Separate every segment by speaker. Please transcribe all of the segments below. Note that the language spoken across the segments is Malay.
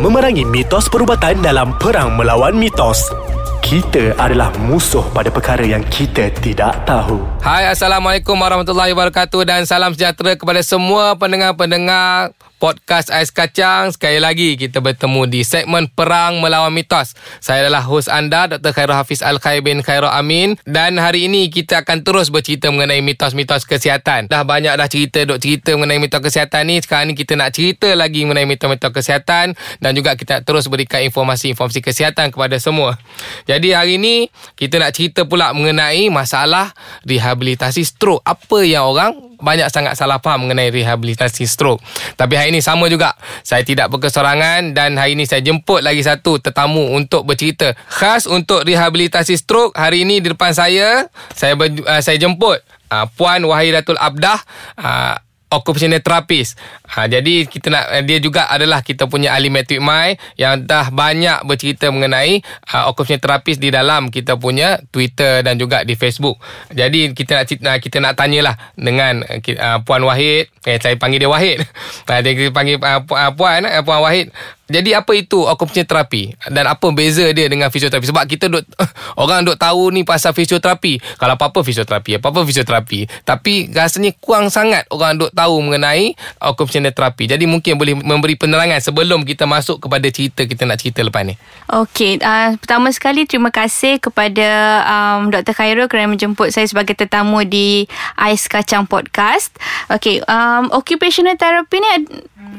Speaker 1: memerangi mitos perubatan dalam perang melawan mitos. Kita adalah musuh pada perkara yang kita tidak tahu.
Speaker 2: Hai Assalamualaikum warahmatullahi wabarakatuh Dan salam sejahtera kepada semua pendengar-pendengar Podcast Ais Kacang. Sekali lagi kita bertemu di segmen Perang Melawan Mitos. Saya adalah hos anda Dr. Khairul Hafiz Al-Khair bin Khairul Amin. Dan hari ini kita akan terus bercerita mengenai mitos-mitos kesihatan. Dah banyak dah cerita duk cerita mengenai mitos kesihatan ni. Sekarang ni kita nak cerita lagi mengenai mitos-mitos kesihatan. Dan juga kita nak terus berikan informasi-informasi kesihatan kepada semua. Jadi hari ini kita nak cerita pula mengenai masalah rehabilitasi stroke. Apa yang orang banyak sangat salah faham mengenai rehabilitasi stroke. Tapi hari ini sama juga. Saya tidak berkesorangan dan hari ini saya jemput lagi satu tetamu untuk bercerita khas untuk rehabilitasi stroke. Hari ini di depan saya saya ber, uh, saya jemput uh, Puan Wahidatul Abdah uh, occupational therapist. Ha, jadi kita nak dia juga adalah kita punya ahli Matric My yang dah banyak bercerita mengenai uh, occupational therapist di dalam kita punya Twitter dan juga di Facebook. Jadi kita nak kita nak tanyalah dengan uh, Puan Wahid. Eh saya panggil dia Wahid. Ha, dia panggil uh, Puan uh, Puan Wahid. Jadi apa itu occupational therapy dan apa beza dia dengan fisioterapi? Sebab kita duk orang duk tahu ni pasal fisioterapi. Kalau apa-apa fisioterapi, apa-apa fisioterapi. Tapi rasanya kurang sangat orang duk tahu mengenai occupational therapy. Jadi mungkin boleh memberi penerangan sebelum kita masuk kepada cerita kita nak cerita lepas ni.
Speaker 3: Okey, uh, pertama sekali terima kasih kepada um, Dr. Khairul kerana menjemput saya sebagai tetamu di Ais Kacang Podcast. Okey, um, occupational therapy ni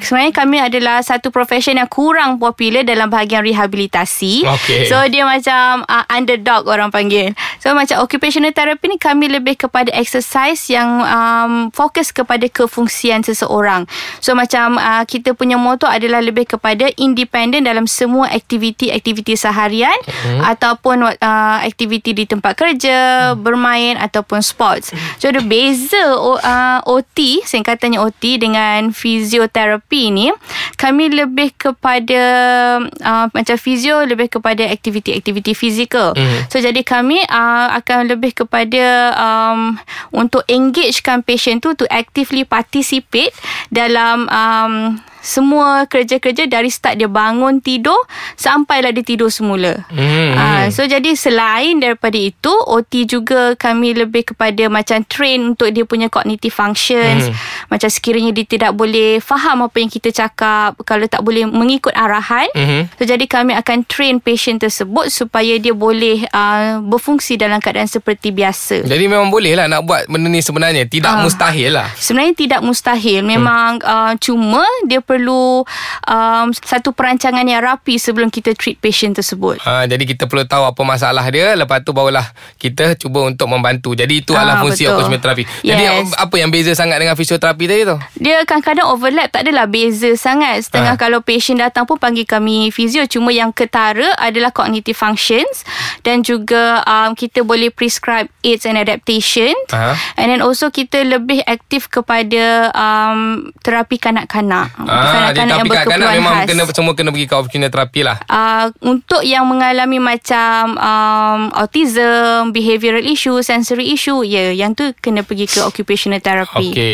Speaker 3: sebenarnya kami adalah satu profession yang kurang popular dalam bahagian rehabilitasi.
Speaker 2: Okay.
Speaker 3: So dia macam uh, underdog orang panggil. So macam occupational therapy ni kami lebih kepada exercise yang um, fokus kepada kefungsian seseorang. So macam uh, kita punya moto adalah lebih kepada independent dalam semua aktiviti-aktiviti seharian hmm. ataupun uh, aktiviti di tempat kerja, hmm. bermain ataupun sports. So ada beza uh, OT, singkatannya OT dengan fisioterapi ni kami lebih kepada uh, macam fizio lebih kepada aktiviti-aktiviti fizikal. Mm. So jadi kami uh, akan lebih kepada um, untuk engagekan patient tu to actively participate dalam um, semua kerja-kerja dari start dia bangun tidur sampailah dia tidur semula. Hmm. Uh, so jadi selain daripada itu OT juga kami lebih kepada macam train untuk dia punya cognitive functions. Hmm. Macam sekiranya dia tidak boleh faham apa yang kita cakap kalau tak boleh mengikut arahan. Hmm. So jadi kami akan train patient tersebut supaya dia boleh uh, berfungsi dalam keadaan seperti biasa.
Speaker 2: Jadi memang boleh lah nak buat benda ni sebenarnya tidak uh, mustahil lah.
Speaker 3: Sebenarnya tidak mustahil. Memang hmm. uh, cuma dia perlu um, satu perancangan yang rapi sebelum kita treat patient tersebut.
Speaker 2: Ha, jadi kita perlu tahu apa masalah dia, lepas tu barulah kita cuba untuk membantu. Jadi itu ha, adalah fungsi occupational therapy. Yes. Jadi apa yang beza sangat dengan fisioterapi tadi tu?
Speaker 3: Dia kadang-kadang overlap, tak adalah beza sangat. Setengah ha. kalau patient datang pun panggil kami fizio, cuma yang ketara adalah cognitive functions dan juga um, kita boleh prescribe aids and adaptation. Ha. And then also kita lebih aktif kepada um, terapi kanak-kanak. Ha
Speaker 2: kanak-kanak yang berkeperluan memang khas. Memang semua kena pergi ke occupational therapy lah.
Speaker 3: Uh, untuk yang mengalami macam um, autism, behavioural issue, sensory issue, ya, yeah, yang tu kena pergi ke occupational therapy.
Speaker 2: Okay.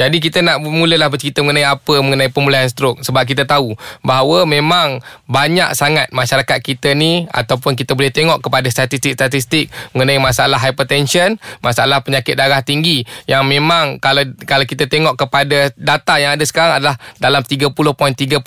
Speaker 2: Jadi kita nak mulalah bercerita mengenai apa mengenai pemulihan stroke sebab kita tahu bahawa memang banyak sangat masyarakat kita ni ataupun kita boleh tengok kepada statistik-statistik mengenai masalah hypertension, masalah penyakit darah tinggi yang memang kalau kalau kita tengok kepada data yang ada sekarang adalah dalam 30.3%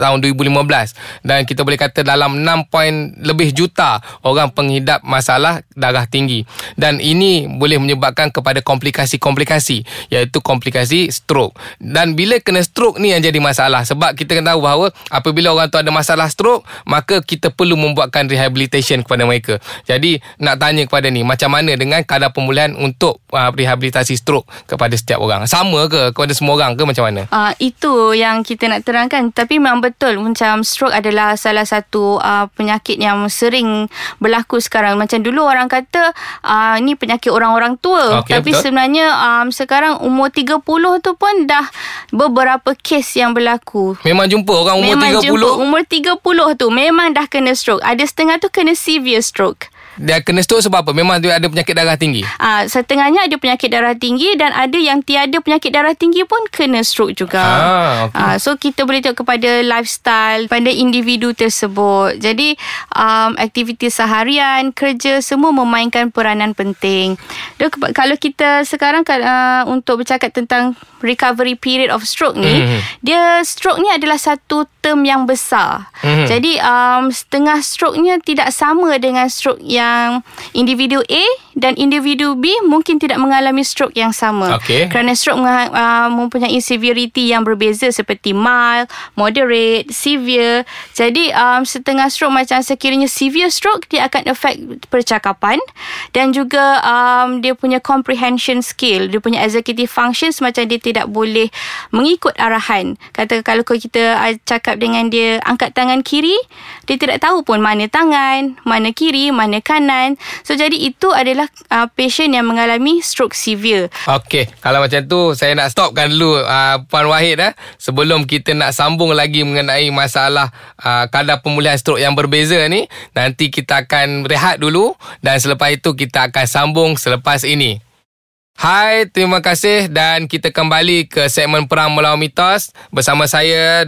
Speaker 2: tahun 2015 dan kita boleh kata dalam 6 point lebih juta orang penghidap masalah darah tinggi. Dan ini boleh menyebabkan kepada komplikasi-komplikasi iaitu komplikasi stroke. Dan bila kena stroke ni yang jadi masalah sebab kita kena tahu bahawa apabila orang tu ada masalah stroke maka kita perlu membuatkan rehabilitation kepada mereka. Jadi nak tanya kepada ni macam mana dengan kadar pemulihan untuk uh, rehabilitasi stroke kepada setiap orang? Sama ke kepada semua orang ke macam mana?
Speaker 3: Uh, itu yang kita nak terangkan tapi memang betul macam stroke adalah salah satu uh, penyakit yang sering berlaku sekarang. Macam dulu orang kata uh, ni penyakit orang-orang tua. Okay, tapi betul. sebenarnya um, sekarang umur 30 tu pun dah beberapa kes yang berlaku.
Speaker 2: Memang jumpa orang umur
Speaker 3: memang
Speaker 2: 30
Speaker 3: jumpa umur 30 tu memang dah kena stroke. Ada setengah tu kena severe stroke
Speaker 2: dia kena stroke sebab apa? Memang dia ada penyakit darah tinggi.
Speaker 3: Uh, setengahnya ada penyakit darah tinggi dan ada yang tiada penyakit darah tinggi pun kena stroke juga.
Speaker 2: Ah, okey.
Speaker 3: Uh, so kita boleh tengok kepada lifestyle pada individu tersebut. Jadi um, aktiviti seharian, kerja semua memainkan peranan penting. Dan ke- kalau kita sekarang uh, untuk bercakap tentang recovery period of stroke ni,
Speaker 2: Mhm.
Speaker 3: dia stroke ni adalah satu term yang besar.
Speaker 2: Mhm.
Speaker 3: Jadi um, setengah stroke-nya tidak sama dengan stroke yang individu A dan individu B mungkin tidak mengalami stroke yang sama.
Speaker 2: Okey.
Speaker 3: Kerana stroke menga- uh, mempunyai severity yang berbeza seperti mild, moderate, severe. Jadi um, setengah stroke macam sekiranya severe stroke dia akan affect percakapan dan juga um, dia punya comprehension skill, dia punya executive functions macam dia tidak boleh mengikut arahan. Kata kalau kita uh, cakap dengan dia angkat tangan kiri, dia tidak tahu pun mana tangan, mana kiri, mana kanan. So jadi itu adalah uh, patient yang mengalami stroke severe.
Speaker 2: Okey, kalau macam tu saya nak stopkan dulu uh, Puan Wahid eh sebelum kita nak sambung lagi mengenai masalah uh, kadar pemulihan stroke yang berbeza ni, nanti kita akan rehat dulu dan selepas itu kita akan sambung selepas ini. Hai, terima kasih dan kita kembali ke segmen Perang Melawan Mitos bersama saya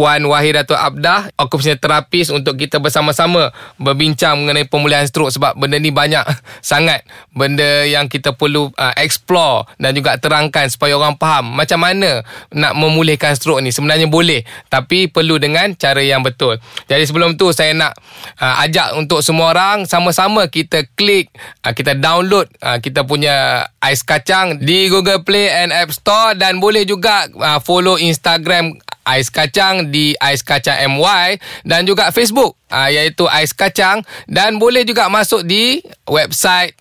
Speaker 2: Puan Wahid Datuk Abdah, okupasional terapis untuk kita bersama-sama berbincang mengenai pemulihan stroke sebab benda ni banyak sangat benda yang kita perlu uh, explore dan juga terangkan supaya orang faham macam mana nak memulihkan stroke ni. Sebenarnya boleh tapi perlu dengan cara yang betul. Jadi sebelum tu saya nak uh, ajak untuk semua orang sama-sama kita klik, uh, kita download uh, kita punya ais kacang di Google Play and App Store dan boleh juga uh, follow Instagram Ais Kacang di Ais Kacang MY dan juga Facebook uh, iaitu Ais Kacang. Dan boleh juga masuk di website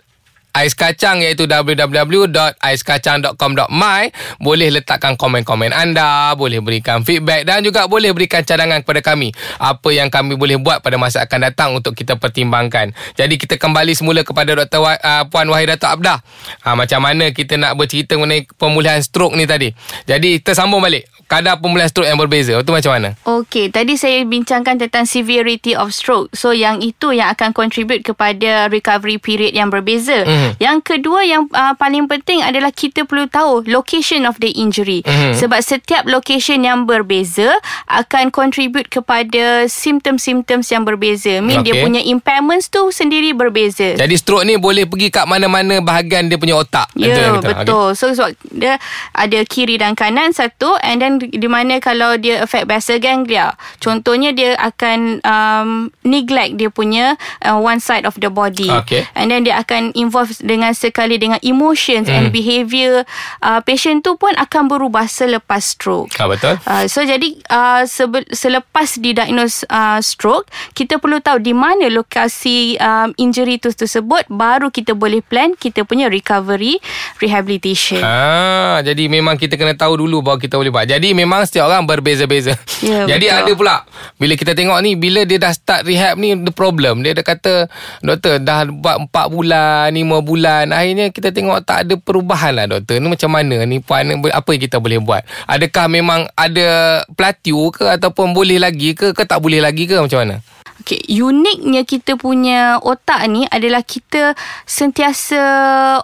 Speaker 2: Ais Kacang iaitu www.aiskacang.com.my Boleh letakkan komen-komen anda Boleh berikan feedback Dan juga boleh berikan cadangan kepada kami. Apa yang kami boleh buat pada masa akan datang Untuk kita pertimbangkan. Jadi kita kembali semula kepada Dr. Wa- uh, Puan Wahid Datuk Abdah ha, Macam mana kita nak bercerita mengenai pemulihan stroke ni tadi. Jadi kita sambung balik Kadar pemulihan stroke yang berbeza Itu macam mana?
Speaker 3: Okey, tadi saya bincangkan tentang severity of stroke. So yang itu yang akan contribute kepada recovery period yang berbeza.
Speaker 2: Mhm.
Speaker 3: Yang kedua yang uh, paling penting adalah kita perlu tahu location of the injury.
Speaker 2: Mhm.
Speaker 3: Sebab setiap location yang berbeza akan contribute kepada symptom-symptoms yang berbeza. Mean dia
Speaker 2: Okey.
Speaker 3: punya impairments tu sendiri berbeza.
Speaker 2: Jadi stroke ni boleh pergi kat mana-mana bahagian dia punya otak
Speaker 3: Ya, yeah, betul. So, sebab dia ada kiri dan kanan satu and then di di mana kalau dia affect basal ganglia. Contohnya dia akan um, neglect dia punya uh, one side of the body.
Speaker 2: Okay.
Speaker 3: And then dia akan involve dengan sekali dengan emotions
Speaker 2: Hmm.
Speaker 3: and behaviour uh, patient tu pun akan berubah selepas stroke.
Speaker 2: Ah, betul.
Speaker 3: Uh, so jadi uh, sebe- selepas didiagnose uh, stroke, kita perlu tahu di mana lokasi um, injury tu tersebut baru kita boleh plan kita punya recovery rehabilitation.
Speaker 2: Ah, jadi memang kita kena tahu dulu baru kita boleh buat. Jadi memang setiap orang berbeza-beza.
Speaker 3: Ya,
Speaker 2: jadi
Speaker 3: betul.
Speaker 2: ada pula bila kita tengok ni bila dia dah start rehab ni the problem. Dia dah kata doktor dah buat 4 bulan, 5 bulan. Akhirnya kita tengok tak ada perubahan lah doktor. Ni macam mana ni puan apa yang kita boleh buat? Adakah memang ada plateau ke ataupun boleh lagi ke ke tak boleh lagi ke macam mana?
Speaker 3: Okay, uniknya kita punya otak ni adalah kita sentiasa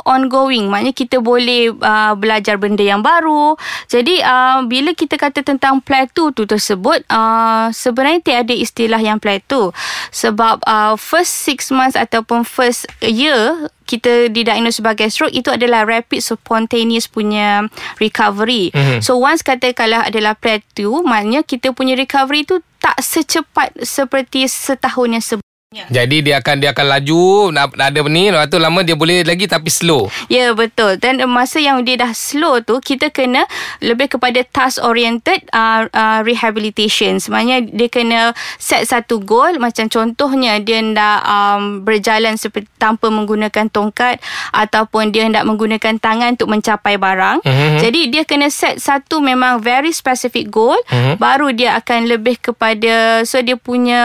Speaker 3: ongoing. Maknanya kita boleh uh, belajar benda yang baru. Jadi uh, bila kita kata tentang plateau tu tersebut, uh, sebenarnya tiada istilah yang plateau. Sebab uh, first six months ataupun first year kita didiagnose sebagai stroke itu adalah rapid spontaneous punya recovery.
Speaker 2: Mhm.
Speaker 3: So once katakanlah adalah plateau, maknanya kita punya recovery tu tak secepat seperti setahun yang sebelum.
Speaker 2: Jadi dia akan dia akan laju nak ada ni lepas tu lama dia boleh lagi tapi slow.
Speaker 3: Ya betul Dan masa yang dia dah slow tu Kita kena Lebih kepada task oriented uh, uh, Rehabilitation Sebenarnya dia kena Set satu goal Macam contohnya Dia hendak um, Berjalan seperti Tanpa menggunakan tongkat Ataupun dia hendak menggunakan tangan Untuk mencapai barang
Speaker 2: Mhm.
Speaker 3: Jadi dia kena set satu Memang very specific goal
Speaker 2: Mhm.
Speaker 3: Baru dia akan lebih kepada So dia punya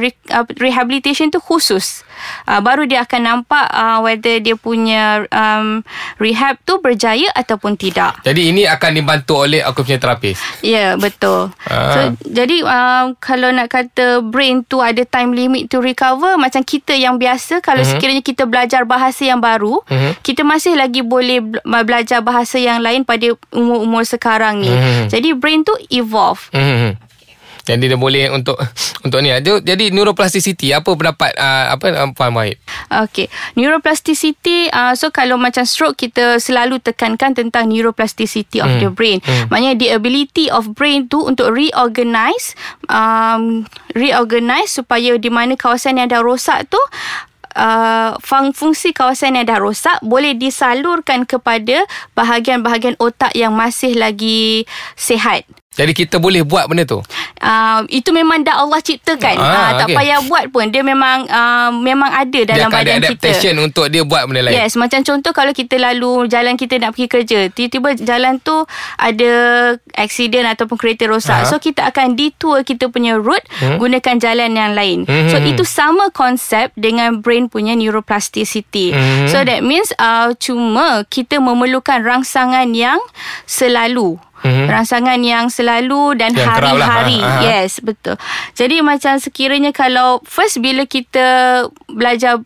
Speaker 3: re, uh, Rehabilitation rehabilitation tu khusus. Uh, baru dia akan nampak uh, whether dia punya um, rehab tu berjaya ataupun tidak.
Speaker 2: Jadi ini akan dibantu oleh occupational therapist.
Speaker 3: Ya, yeah, betul.
Speaker 2: Ah.
Speaker 3: So jadi uh, kalau nak kata brain tu ada time limit to recover macam kita yang biasa kalau mm-hmm. sekiranya kita belajar bahasa yang baru, mm-hmm. kita masih lagi boleh bel- belajar bahasa yang lain pada umur-umur sekarang ni. Mm-hmm. Jadi brain tu evolve.
Speaker 2: Hmm. Jadi dia boleh untuk untuk ni. Jadi, jadi neuroplasticity apa pendapat uh, apa uh, Puan Wahid?
Speaker 3: Okay. Neuroplasticity, uh, so kalau macam stroke, kita selalu tekankan tentang neuroplasticity of
Speaker 2: Hmm.
Speaker 3: the brain.
Speaker 2: Hmm.
Speaker 3: Maknanya the ability of brain tu untuk reorganize, um, reorganize supaya di mana kawasan yang dah rosak tu, Uh, fung- fungsi kawasan yang dah rosak boleh disalurkan kepada bahagian-bahagian otak yang masih lagi sihat.
Speaker 2: Jadi kita boleh buat benda tu.
Speaker 3: Uh, itu memang dah Allah ciptakan.
Speaker 2: Ah,
Speaker 3: uh, tak
Speaker 2: okey.
Speaker 3: payah buat pun. Dia memang uh, memang ada
Speaker 2: Dia
Speaker 3: dalam
Speaker 2: ada
Speaker 3: badan kita.
Speaker 2: adaptation untuk dia buat benda lain.
Speaker 3: Yes, macam contoh kalau kita lalu jalan kita nak pergi kerja, tiba-tiba jalan tu ada accident ataupun kereta rosak.
Speaker 2: Aha.
Speaker 3: So kita akan detour kita punya route
Speaker 2: Hmm.
Speaker 3: gunakan jalan yang lain.
Speaker 2: Hmm,
Speaker 3: So itu sama konsep dengan brain punya neuroplasticity.
Speaker 2: Hmm.
Speaker 3: So that means uh, cuma kita memerlukan rangsangan yang selalu.
Speaker 2: Mhm.
Speaker 3: Rangsangan yang selalu dan
Speaker 2: Yang lah,
Speaker 3: hari-hari.
Speaker 2: ha, ha.
Speaker 3: Yes, betul. Jadi macam sekiranya kalau first bila kita belajar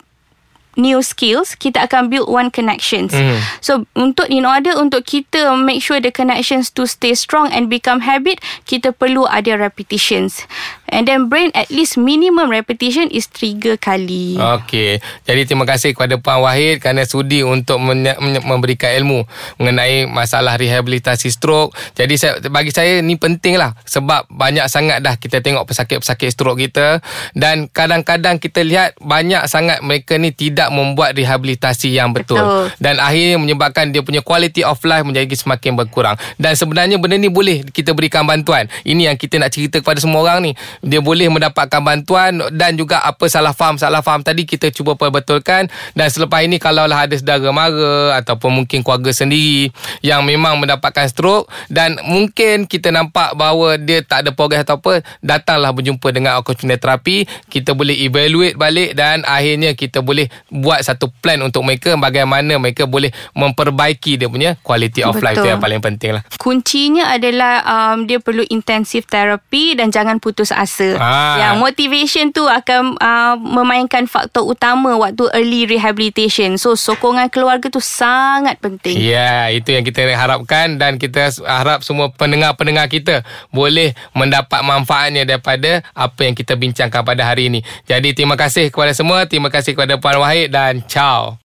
Speaker 3: new skills, kita akan build one connections.
Speaker 2: Mhm.
Speaker 3: So untuk in order untuk kita make sure the connections to stay strong and become habit, kita perlu ada repetitions. And then brain at least minimum repetition is tiga kali.
Speaker 2: Okey. Jadi terima kasih kepada Puan Wahid kerana sudi untuk memberikan ilmu mengenai masalah rehabilitasi stroke. Jadi saya, bagi saya ni penting lah sebab banyak sangat dah kita tengok pesakit-pesakit stroke kita dan kadang-kadang kita lihat banyak sangat mereka ni tidak membuat rehabilitasi yang betul.
Speaker 3: Betul.
Speaker 2: Dan akhirnya menyebabkan dia punya quality of life menjadi semakin berkurang. Dan sebenarnya benda ni boleh kita berikan bantuan. Ini yang kita nak cerita kepada semua orang ni. Dia boleh mendapatkan bantuan dan juga apa salah faham salah faham tadi kita cuba perbetulkan dan selepas ini kalaulah ada saudara mara ataupun mungkin keluarga sendiri yang memang mendapatkan stroke dan mungkin kita nampak bahawa dia tak ada progres atau apa datanglah berjumpa dengan occupational therapy kita boleh evaluate balik dan akhirnya kita boleh buat satu plan untuk mereka bagaimana mereka boleh memperbaiki dia punya quality of life
Speaker 3: Betul.
Speaker 2: tu yang paling penting lah
Speaker 3: Kuncinya adalah um, dia perlu intensive therapy dan jangan putus asa.
Speaker 2: Ah.
Speaker 3: Yang motivation tu akan uh, memainkan faktor utama waktu early rehabilitation. So sokongan keluarga tu sangat penting.
Speaker 2: Ya, itu yang kita harapkan dan kita harap semua pendengar-pendengar kita boleh mendapat manfaatnya daripada apa yang kita bincangkan pada hari ini. Jadi terima kasih kepada semua, terima kasih kepada Puan Wahid dan ciao.